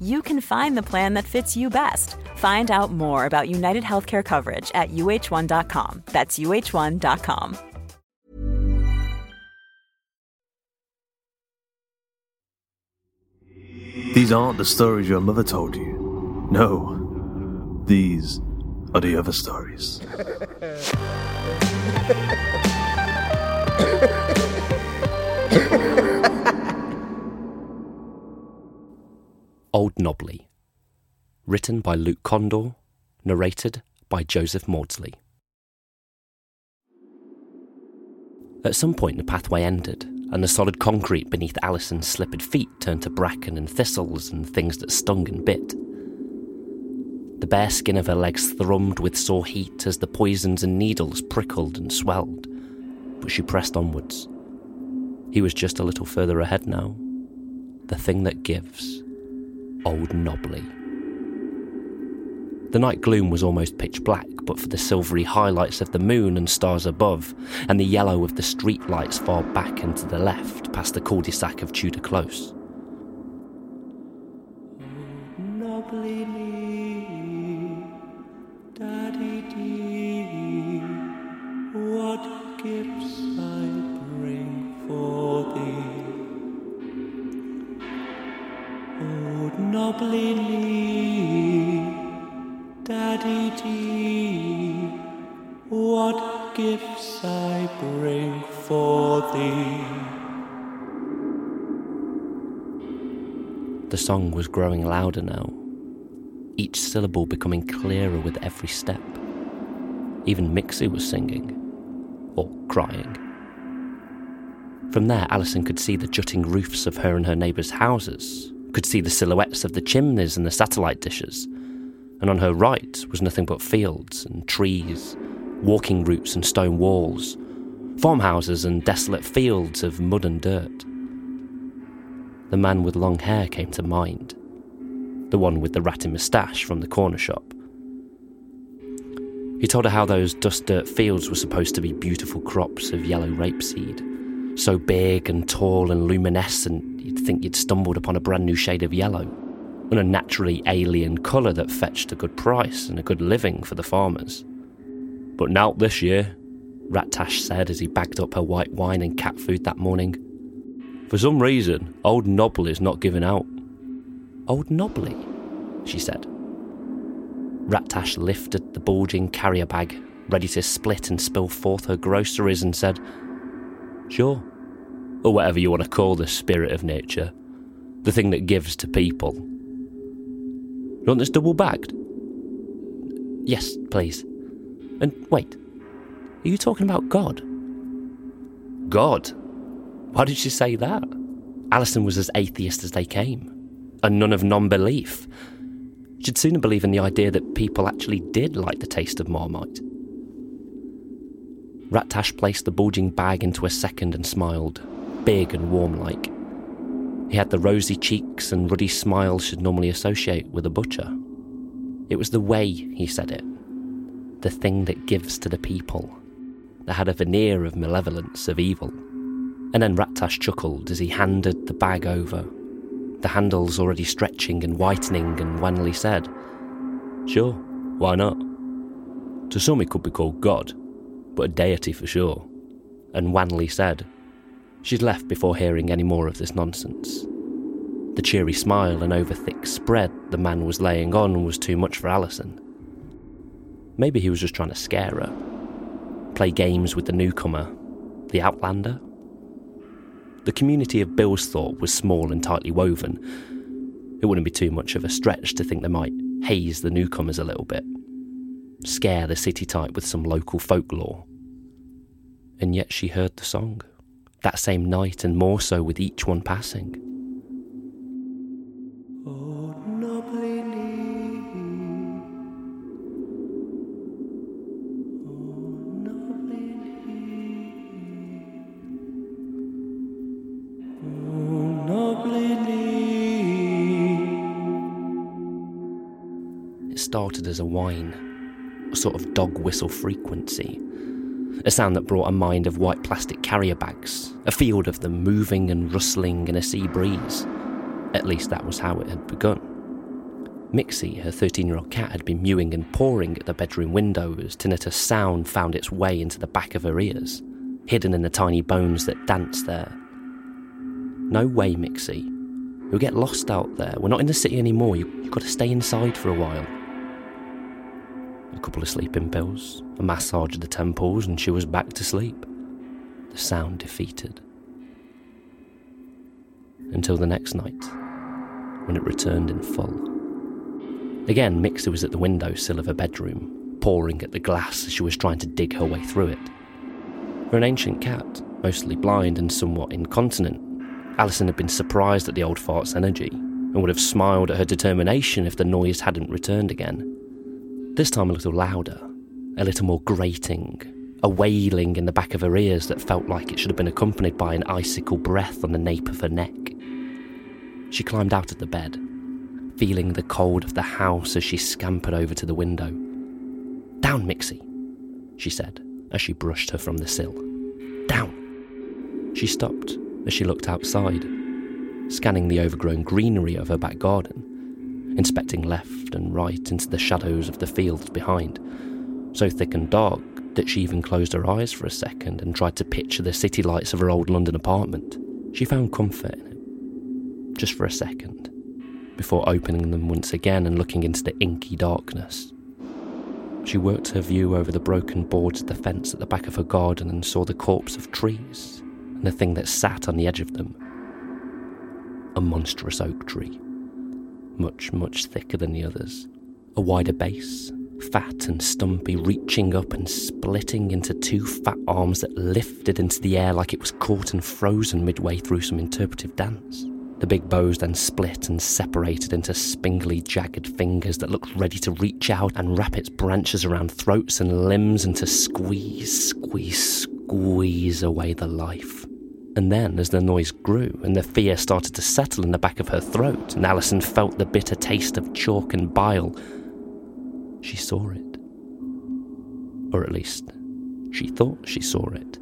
you can find the plan that fits you best. Find out more about United Healthcare coverage at uh1.com. That's uh1.com. These aren't the stories your mother told you. No, these are the other stories. Old Knobbly. Written by Luke Kondor, narrated by Joseph Maudsley. At some point, the pathway ended, and the solid concrete beneath Alison's slippered feet turned to bracken and thistles and things that stung and bit. The bare skin of her legs thrummed with sore heat as the poisons and needles prickled and swelled, but she pressed onwards. He was just a little further ahead now. The thing that gives. Old Knobbly. The night gloom was almost pitch black, but for the silvery highlights of the moon and stars above, and the yellow of the street lights far back and to the left, past the cul-de-sac of Tudor Close. Oh, nobly Daddy what gifts I bring for thee. The song was growing louder now, each syllable becoming clearer with every step. Even Mixie was singing, or crying. From there, Alison could see the jutting roofs of her and her neighbours' houses, could see the silhouettes of the chimneys and the satellite dishes, and on her right was nothing but fields and trees, walking routes and stone walls, farmhouses and desolate fields of mud and dirt. The man with long hair came to mind, the one with the ratty moustache from the corner shop. He told her how those dust dirt fields were supposed to be beautiful crops of yellow rapeseed, so big and tall and luminescent you'd think you'd stumbled upon a brand new shade of yellow, an unnaturally alien colour that fetched a good price and a good living for the farmers. But now this year, Rat Tash said as he bagged up her white wine and cat food that morning. For some reason, old Knobbly is not giving out. Old Knobbly, she said. Rattash lifted the bulging carrier bag, ready to split and spill forth her groceries, and said, Sure. Or whatever you want to call the spirit of nature. The thing that gives to people. You want this double bagged? Yes, please. And wait, are you talking about God? God? Why did she say that? Alison was as atheist as they came, a nun of non belief. She'd sooner believe in the idea that people actually did like the taste of Marmite. Rat-Tash placed the bulging bag into a second and smiled, big and warm like. He had the rosy cheeks and ruddy smile she'd normally associate with a butcher. It was the way he said it, the thing that gives to the people, that had a veneer of malevolence, of evil. And then Rat-Tash chuckled as he handed the bag over, the handles already stretching and whitening, and wanly said, Sure, why not? To some it could be called God, but a deity for sure. And Wanley said, She'd left before hearing any more of this nonsense. The cheery smile and over thick spread the man was laying on was too much for Alison. Maybe he was just trying to scare her. Play games with the newcomer, the outlander. The community of Bilsthorpe was small and tightly woven. It wouldn't be too much of a stretch to think they might haze the newcomers a little bit, scare the city type with some local folklore. And yet she heard the song that same night and more so with each one passing. It started as a whine, sort of dog whistle frequency a sound that brought a mind of white plastic carrier bags, a field of them moving and rustling in a sea breeze. At least that was how it had begun. Mixie, her 13 year old cat, had been mewing and pawing at the bedroom window as tinnitus sound found its way into the back of her ears, hidden in the tiny bones that danced there. No way, Mixie. You'll get lost out there. We're not in the city anymore. You, you've got to stay inside for a while a couple of sleeping pills, a massage of the temples, and she was back to sleep. The sound defeated. Until the next night, when it returned in full. Again, Mixie was at the window sill of her bedroom, pawing at the glass as she was trying to dig her way through it. For an ancient cat, mostly blind and somewhat incontinent, Alison had been surprised at the old fart's energy and would have smiled at her determination if the noise hadn't returned again. This time a little louder, a little more grating, a wailing in the back of her ears that felt like it should have been accompanied by an icicle breath on the nape of her neck. She climbed out of the bed, feeling the cold of the house as she scampered over to the window. Down, Mixie, she said as she brushed her from the sill. Down. She stopped as she looked outside, scanning the overgrown greenery of her back garden inspecting left and right into the shadows of the fields behind, so thick and dark that she even closed her eyes for a second and tried to picture the city lights of her old London apartment. She found comfort in it, just for a second, before opening them once again and looking into the inky darkness. She worked her view over the broken boards of the fence at the back of her garden and saw the corpse of trees and the thing that sat on the edge of them a monstrous oak tree much, much thicker than the others. A wider base, fat and stumpy, reaching up and splitting into two fat arms that lifted into the air like it was caught and frozen midway through some interpretive dance. The big boughs then split and separated into spingly, jagged fingers that looked ready to reach out and wrap its branches around throats and limbs and to squeeze, squeeze, squeeze away the life. And then, as the noise grew and the fear started to settle in the back of her throat, and Alison felt the bitter taste of chalk and bile, she saw it. Or at least, she thought she saw it.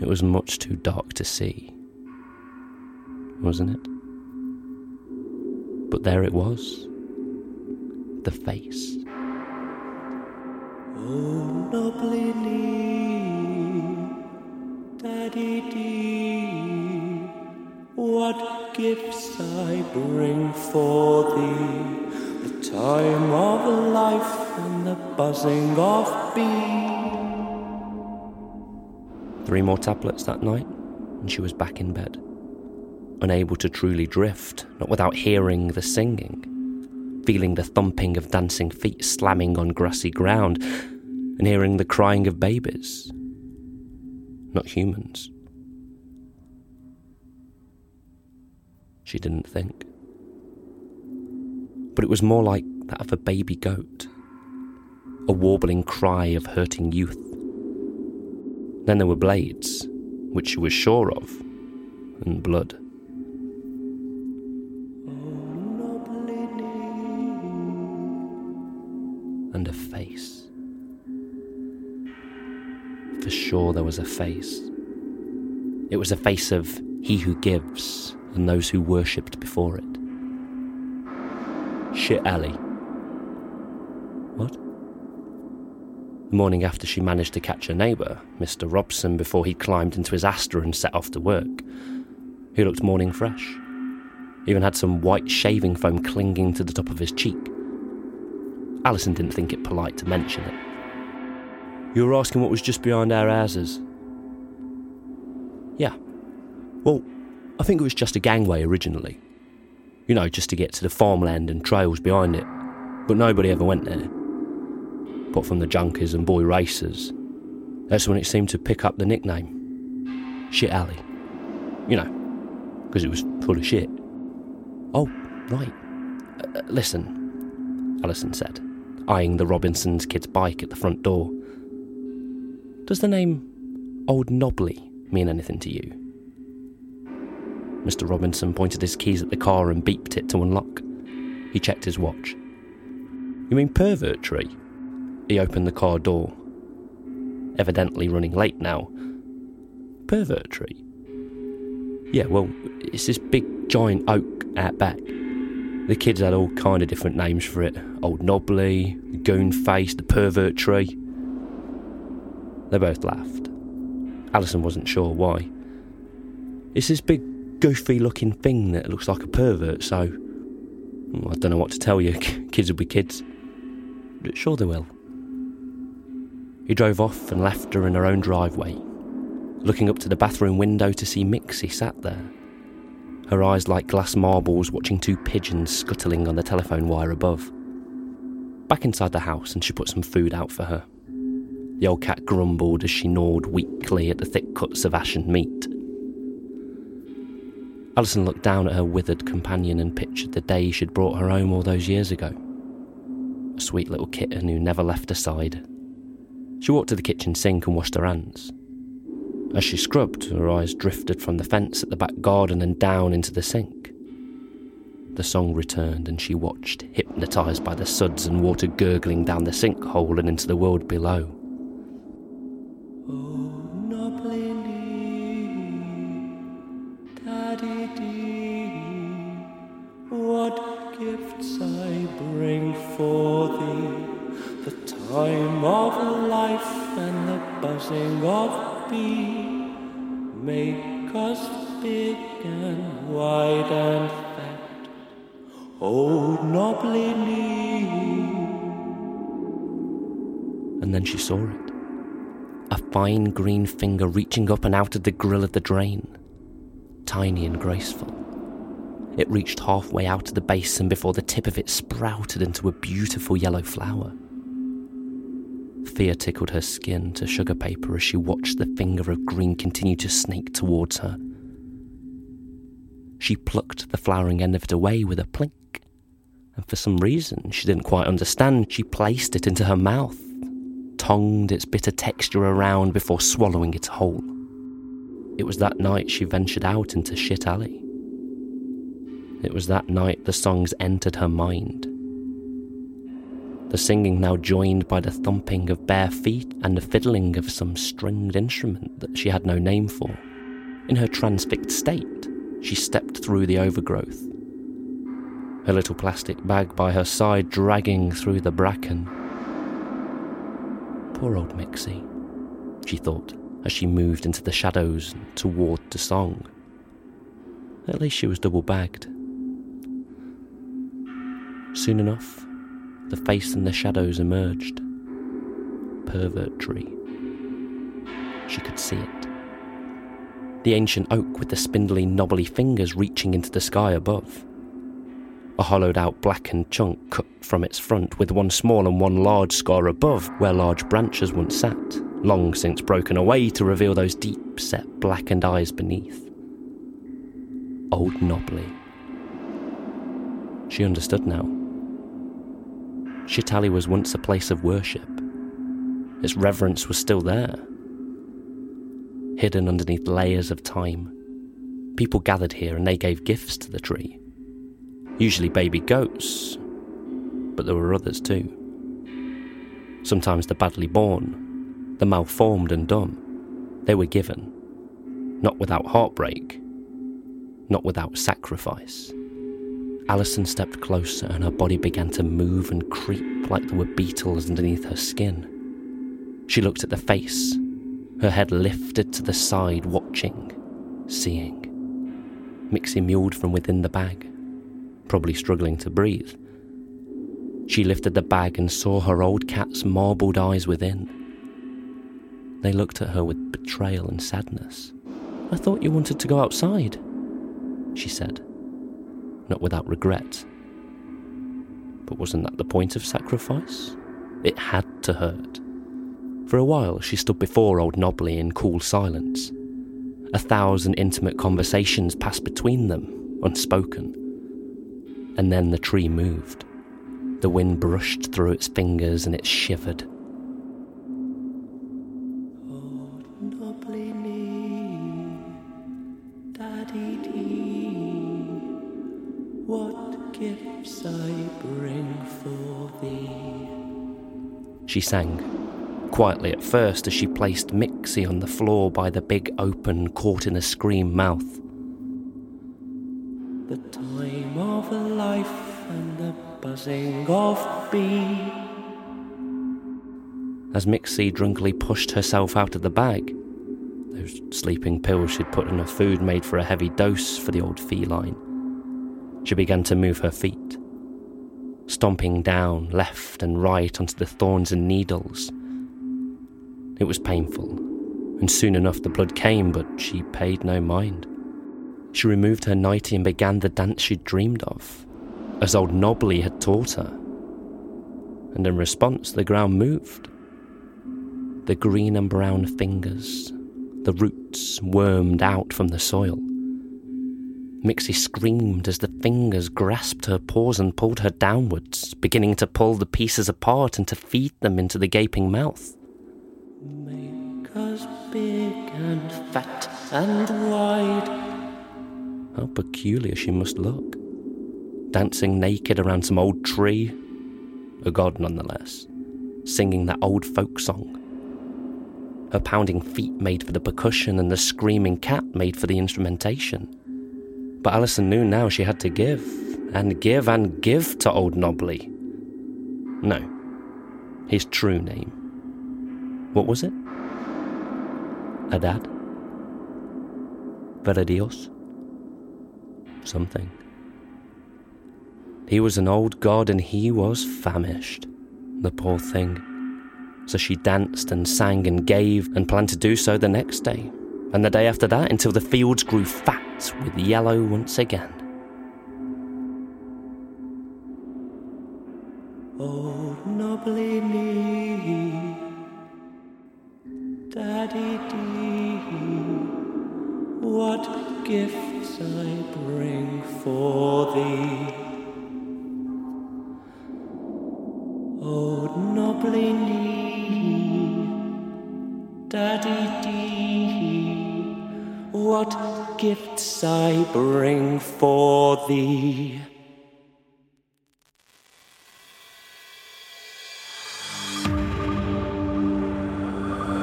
It was much too dark to see, wasn't it? But there it was the face. Oh, Daddy dear, what gifts I bring for thee, the time of life and the buzzing of bees. Three more tablets that night, and she was back in bed, unable to truly drift, not without hearing the singing, feeling the thumping of dancing feet slamming on grassy ground, and hearing the crying of babies not humans. She didn't think. But it was more like that of a baby goat, a warbling cry of hurting youth. Then there were blades, which she was sure of, and blood. Sure there was a face. It was a face of he who gives and those who worshipped before it. Shit Alley. What? The morning after she managed to catch her neighbour, Mr. Robson, before he'd climbed into his Astra and set off to work, he looked morning fresh. Even had some white shaving foam clinging to the top of his cheek. Alison didn't think it polite to mention it. You were asking what was just behind our houses? Yeah. Well, I think it was just a gangway originally. You know, just to get to the farmland and trails behind it. But nobody ever went there. Apart from the junkies and boy racers. That's when it seemed to pick up the nickname. Shit Alley. You know, because it was full of shit. Oh, right. Uh, listen, Alison said, eyeing the Robinsons' kid's bike at the front door. Does the name Old Knobbly mean anything to you? Mr. Robinson pointed his keys at the car and beeped it to unlock. He checked his watch. You mean Pervertry? He opened the car door. Evidently running late now. Pervertry? Yeah, well, it's this big giant oak out back. The kids had all kind of different names for it. Old Knobbly, the Goon Face, the Pervert Tree. They both laughed. Alison wasn't sure why. It's this big goofy looking thing that looks like a pervert, so I don't know what to tell you. Kids will be kids. But sure they will. He drove off and left her in her own driveway, looking up to the bathroom window to see Mixie sat there, her eyes like glass marbles watching two pigeons scuttling on the telephone wire above. Back inside the house, and she put some food out for her. The old cat grumbled as she gnawed weakly at the thick cuts of ashen meat. Alison looked down at her withered companion and pictured the day she'd brought her home all those years ago. A sweet little kitten who never left her side. She walked to the kitchen sink and washed her hands. As she scrubbed, her eyes drifted from the fence at the back garden and down into the sink. The song returned and she watched, hypnotised by the suds and water gurgling down the sinkhole and into the world below. Bring for thee, the time of life and the buzzing of bee, make us big and wide and fat. Oh, nobly me. And then she saw it. A fine green finger reaching up and out of the grill of the drain. Tiny and graceful. It reached halfway out of the basin before the tip of it sprouted into a beautiful yellow flower. Fear tickled her skin to sugar paper as she watched the finger of green continue to snake towards her. She plucked the flowering end of it away with a plink, and for some reason she didn't quite understand, she placed it into her mouth, tongued its bitter texture around before swallowing it whole. It was that night she ventured out into Shit Alley. It was that night the songs entered her mind. The singing now joined by the thumping of bare feet and the fiddling of some stringed instrument that she had no name for. In her transfixed state, she stepped through the overgrowth, her little plastic bag by her side dragging through the bracken. Poor old Mixie, she thought as she moved into the shadows toward the song. At least she was double bagged. Soon enough, the face in the shadows emerged. Pervertry. She could see it. The ancient oak with the spindly, knobbly fingers reaching into the sky above. A hollowed out blackened chunk cut from its front with one small and one large scar above where large branches once sat, long since broken away to reveal those deep set blackened eyes beneath. Old Knobbly. She understood now. Shit Alley was once a place of worship. Its reverence was still there. Hidden underneath layers of time, people gathered here and they gave gifts to the tree. Usually baby goats, but there were others too. Sometimes the badly born, the malformed and dumb, they were given, not without heartbreak, not without sacrifice. Alison stepped closer and her body began to move and creep like there were beetles underneath her skin. She looked at the face, her head lifted to the side, watching, seeing. Mixie mewed from within the bag, probably struggling to breathe. She lifted the bag and saw her old cat's marbled eyes within. They looked at her with betrayal and sadness. I thought you wanted to go outside, she said, not without regret. But wasn't that the point of sacrifice? It had to hurt. For a while, she stood before old Knobbly in cool silence. A thousand intimate conversations passed between them, unspoken. And then the tree moved. The wind brushed through its fingers and it shivered. She sang, quietly at first as she placed Mixie on the floor by the big open, caught in a scream mouth. The time of life and the buzzing of bee. As Mixie drunkenly pushed herself out of the bag, those sleeping pills she'd put in her food made for a heavy dose for the old feline. She began to move her feet, stomping down left and right onto the thorns and needles. It was painful, and soon enough the blood came, but she paid no mind. She removed her nightie and began the dance she'd dreamed of, as old Knobbly had taught her. And in response, the ground moved. The green and brown fingers, the roots wormed out from the soil. Mixie screamed as the fingers grasped her paws and pulled her downwards, beginning to pull the pieces apart and to feed them into the gaping mouth. Make us big and fat and wide. How peculiar she must look. Dancing naked around some old tree, a god nonetheless, singing that old folk song. Her pounding feet made for the percussion and the screaming cat made for the instrumentation. But Alison knew now she had to give, and give and give to old Knobbly. No, his true name. What was it? Adad? Veradios? Something. He was an old god and he was famished, the poor thing. So she danced and sang and gave and planned to do so the next day, and the day after that until the fields grew fat with yellow once again. Oh, nobly knee, Daddy dee, what gifts I bring for thee. Oh, nobly knee, Daddy what gifts I bring for thee.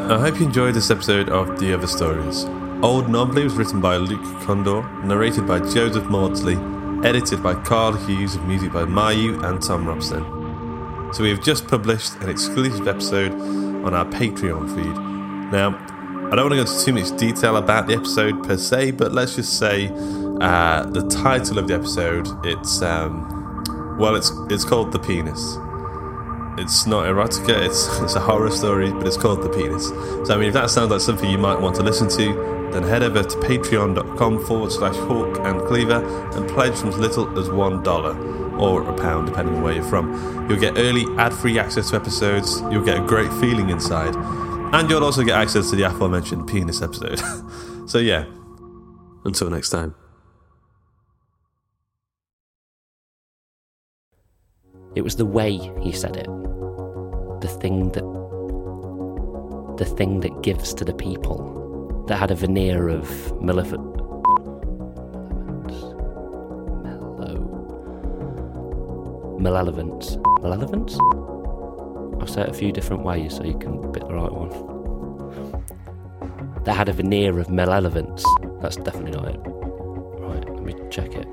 I hope you enjoyed this episode of The Other Stories. Old Knobbly was written by Luke Kondor, narrated by Joseph Maudsley, edited by Karl Hughes, with music by Myu and Thom Robson. So we have just published an exclusive episode on our Patreon feed. Now, I don't want to go into too much detail about the episode per se, but let's just say uh, the title of the episode it's um, well, it's it's called The Penis. It's not erotica, it's, it's a horror story, but it's called The Penis. So, I mean, if that sounds like something you might want to listen to, then head over to patreon.com forward slash hawk and cleaver and pledge from as little as $1 or a pound, depending on where you're from. You'll get early ad free access to episodes, you'll get a great feeling inside, And you'll also get access to the aforementioned penis episode. so, yeah, Until next time. It was the way he said it. The thing that. The thing that gives to the people. That had a veneer of. Mellow. Malevolence. Malevolence? I'll say it a few different ways so you can pick the right one. That had a veneer of malevolence. That's definitely not it. Right, let me check it.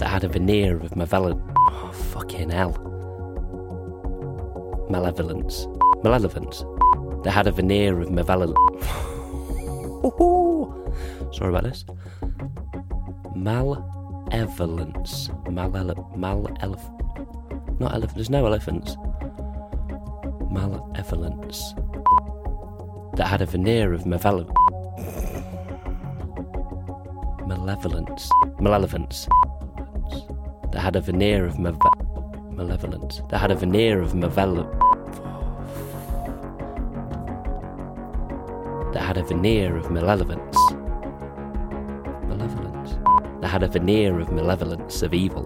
that had a veneer of malevolence. Oh, fucking hell. Malevolence. Malevolence. That had a veneer of malevolence. Sorry about this. Malevolence. Malele- malelef- Not elephant. There's no elephants. Malevolence. That had a veneer of malevolence. Malevolence. Malevolence that had a veneer of mave- malevolence, that had a veneer of malevolence, that had a veneer of malevolence, malevolence, had a veneer of malevolence of evil.